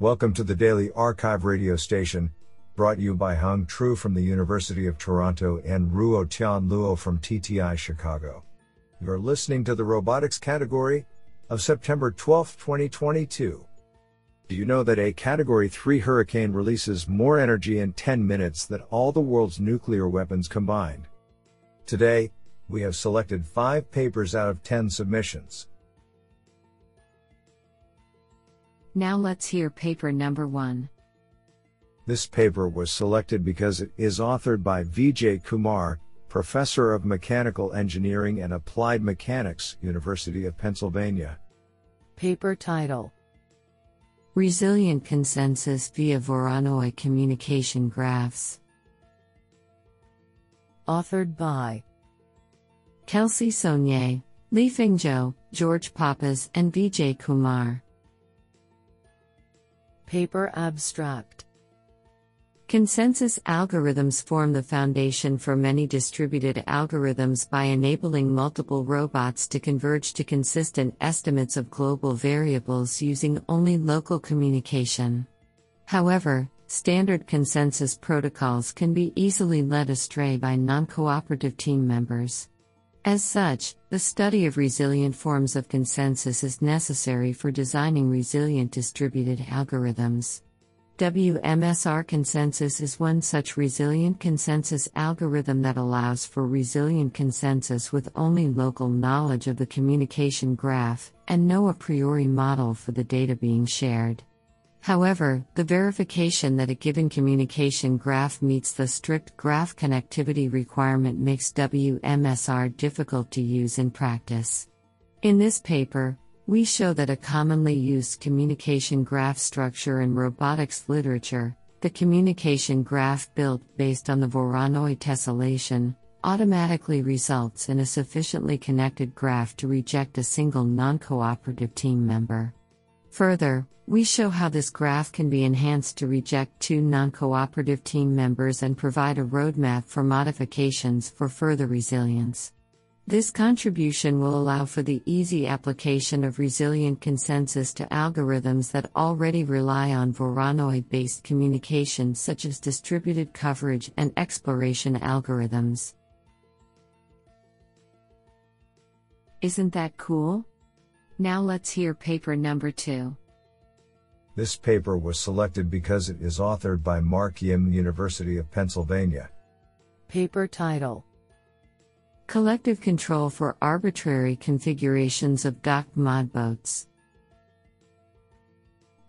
Welcome to the Daily Archive radio station, brought you by Hung Tru from the University of Toronto and Ruo Tian Luo from TTI Chicago. You're listening to the robotics category of September 12, 2022. Do you know that a Category 3 hurricane releases more energy in 10 minutes than all the world's nuclear weapons combined? Today, we have selected 5 papers out of 10 submissions. Now let's hear paper number 1. This paper was selected because it is authored by Vijay Kumar, Professor of Mechanical Engineering and Applied Mechanics, University of Pennsylvania. Paper title Resilient Consensus via Voronoi Communication Graphs. Authored by Kelsey Saulnier, Lifeng Zhou, George Pappas, and Vijay Kumar. Paper Abstract Consensus algorithms form the foundation for many distributed algorithms by enabling multiple robots to converge to consistent estimates of global variables using only local communication. However, standard consensus protocols can be easily led astray by non cooperative team members. As such, the study of resilient forms of consensus is necessary for designing resilient distributed algorithms. WMSR consensus is one such resilient consensus algorithm that allows for resilient consensus with only local knowledge of the communication graph and no a priori model for the data being shared. However, the verification that a given communication graph meets the strict graph connectivity requirement makes WMSR difficult to use in practice. In this paper, we show that a commonly used communication graph structure in robotics literature, the communication graph built based on the Voronoi tessellation, automatically results in a sufficiently connected graph to reject a single non cooperative team member. Further, we show how this graph can be enhanced to reject two non cooperative team members and provide a roadmap for modifications for further resilience. This contribution will allow for the easy application of resilient consensus to algorithms that already rely on Voronoi based communication, such as distributed coverage and exploration algorithms. Isn't that cool? Now let's hear paper number two. This paper was selected because it is authored by Mark Yim, University of Pennsylvania. Paper title Collective control for arbitrary configurations of docked modboats.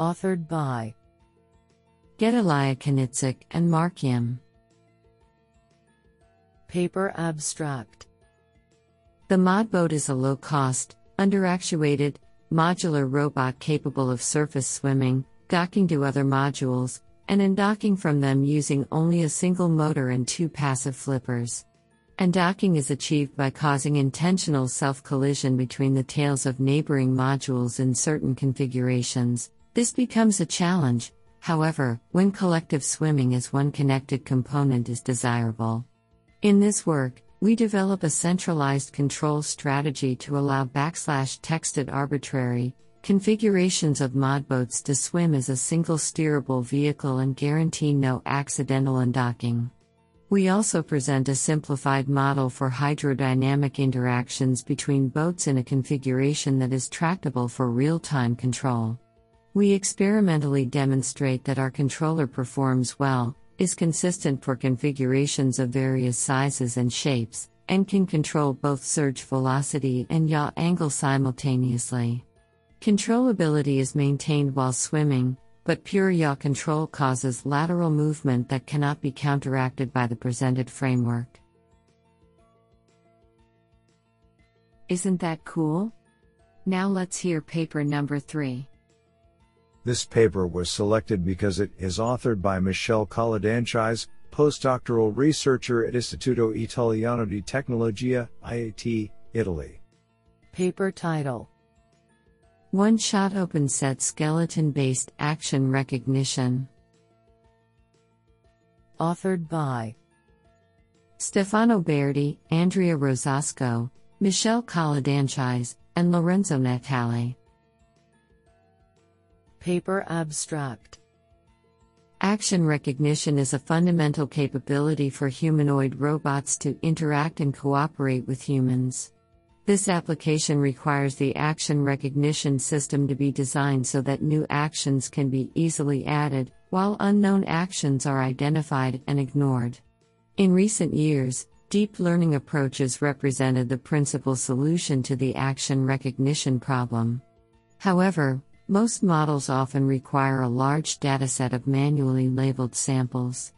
Authored by Gedaliah Knizhnik and Mark Yim. Paper Abstract The modboat is a low cost, underactuated, modular robot capable of surface swimming, docking to other modules, and undocking from them using only a single motor and two passive flippers. Undocking is achieved by causing intentional self collision between the tails of neighboring modules in certain configurations. This becomes a challenge, however, when collective swimming as one connected component is desirable. In this work, we develop a centralized control strategy to allow backslash texted arbitrary configurations of modboats to swim as a single steerable vehicle and guarantee no accidental undocking. We also present a simplified model for hydrodynamic interactions between boats in a configuration that is tractable for real time control. We experimentally demonstrate that our controller performs well, is consistent for configurations of various sizes and shapes, and can control both surge velocity and yaw angle simultaneously. Controllability is maintained while swimming, but pure yaw control causes lateral movement that cannot be counteracted by the presented framework. Isn't that cool? Now let's hear paper number 3. This paper was selected because it is authored by Michele Colledanchise, postdoctoral researcher at Istituto Italiano di Tecnologia, IIT, Italy. Paper title One Shot Open Set Skeleton Based Action Recognition. Authored by Stefano Berti, Andrea Rosasco, Michele Colledanchise, and Lorenzo Natale. Paper Abstract Action recognition is a fundamental capability for humanoid robots to interact and cooperate with humans. This application requires the action recognition system to be designed so that new actions can be easily added, while unknown actions are identified and ignored. In recent years, deep learning approaches represented the principal solution to the action recognition problem. However, most models often require a large dataset of manually labeled samples.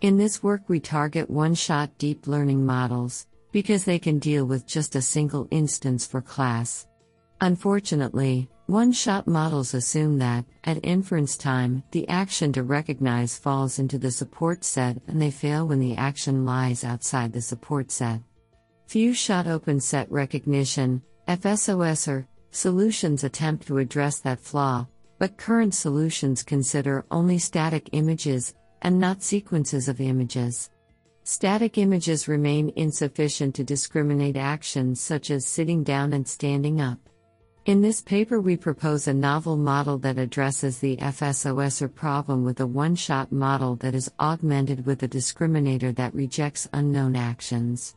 In this work, we target one shot deep learning models, because they can deal with just a single instance for class. Unfortunately, one shot models assume that, at inference time, the action to recognize falls into the support set and they fail when the action lies outside the support set. Few shot open set recognition, FSOS or solutions attempt to address that flaw, but current solutions consider only static images and not sequences of images. Static images remain insufficient to discriminate actions such as sitting down and standing up. In this paper, we propose a novel model that addresses the FSOSR problem with a one shot model that is augmented with a discriminator that rejects unknown actions.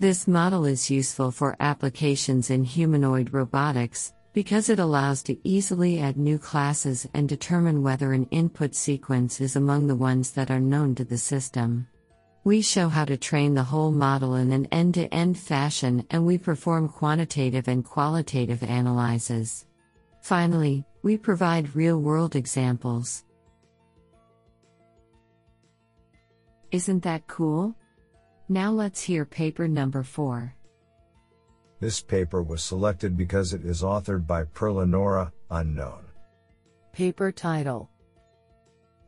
This model is useful for applications in humanoid robotics because it allows to easily add new classes and determine whether an input sequence is among the ones that are known to the system. We show how to train the whole model in an end to end fashion and we perform quantitative and qualitative analyses. Finally, we provide real world examples. Isn't that cool? Now let's hear paper number 4. This paper was selected because it is authored by Perla Nora, unknown. Paper title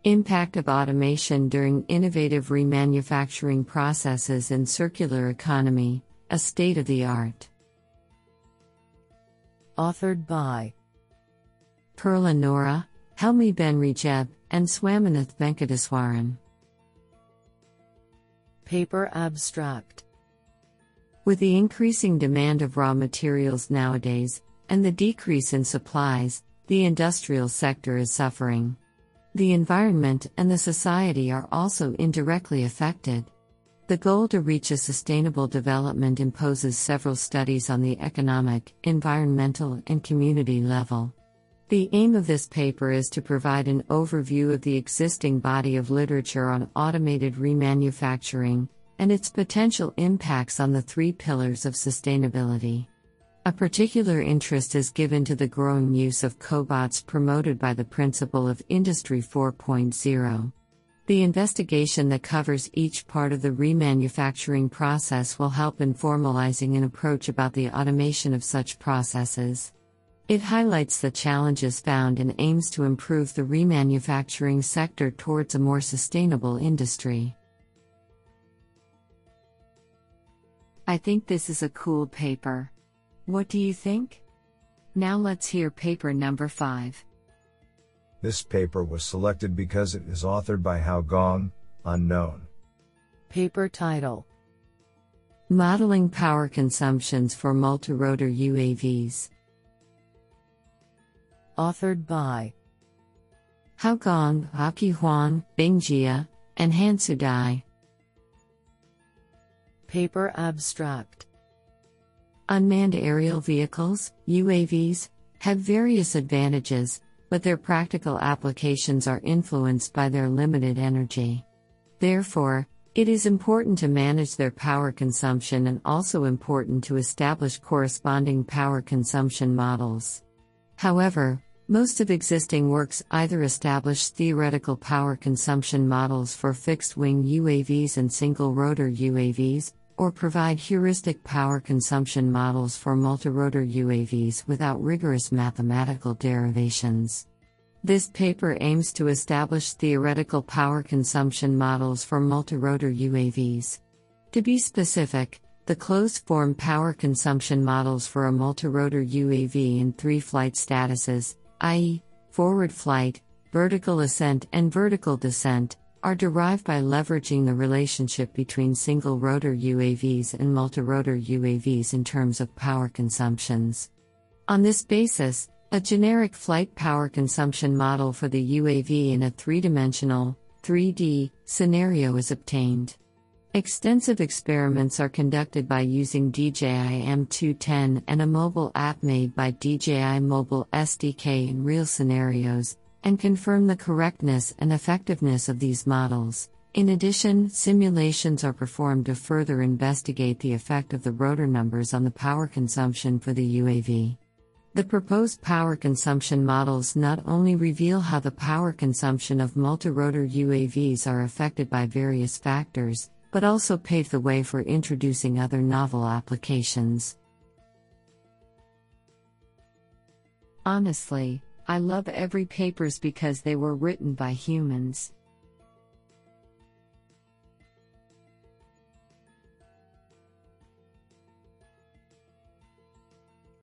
Impact of automation during innovative remanufacturing processes in circular economy, a state of the art. Authored by Perla Nora, Helmi Ben Rajeb, and Swaminath Venkateswaran. Paper Abstract With the increasing demand of raw materials nowadays, and the decrease in supplies, the industrial sector is suffering. The environment and the society are also indirectly affected. The goal to reach a sustainable development imposes several studies on the economic, environmental, and community level. The aim of this paper is to provide an overview of the existing body of literature on automated remanufacturing and its potential impacts on the three pillars of sustainability. A particular interest is given to the growing use of cobots promoted by the principle of Industry 4.0. The investigation that covers each part of the remanufacturing process will help in formalizing an approach about the automation of such processes. It highlights the challenges found and aims to improve the remanufacturing sector towards a more sustainable industry. I think this is a cool paper. What do you think? Now let's hear paper number 5. This paper was selected because it is authored by Hao Gong, unknown. Paper title Modeling Power Consumptions for Multirotor UAVs. Authored by Hao Gong, Haki Huang, Bingjia, and Hansu Dai. Paper Abstract Unmanned aerial vehicles, UAVs, have various advantages, but their practical applications are influenced by their limited energy. Therefore, it is important to manage their power consumption and also important to establish corresponding power consumption models. However, most of existing works either establish theoretical power consumption models for fixed wing UAVs and single rotor UAVs, or provide heuristic power consumption models for multirotor UAVs without rigorous mathematical derivations. This paper aims to establish theoretical power consumption models for multirotor UAVs. To be specific, the closed form power consumption models for a multirotor UAV in three flight statuses, i.e., forward flight, vertical ascent, and vertical descent, are derived by leveraging the relationship between single rotor UAVs and multirotor UAVs in terms of power consumptions. On this basis, A generic flight power consumption model for the UAV in a three dimensional, 3D, scenario is obtained. Extensive experiments are conducted by using DJI M210 and a mobile app made by DJI Mobile SDK in real scenarios, and confirm the correctness and effectiveness of these models. In addition, simulations are performed to further investigate the effect of the rotor numbers on the power consumption for the UAV. The proposed power consumption models not only reveal how the power consumption of multirotor UAVs are affected by various factors, but also paved the way for introducing other novel applications. Honestly, I love every papers because they were written by humans.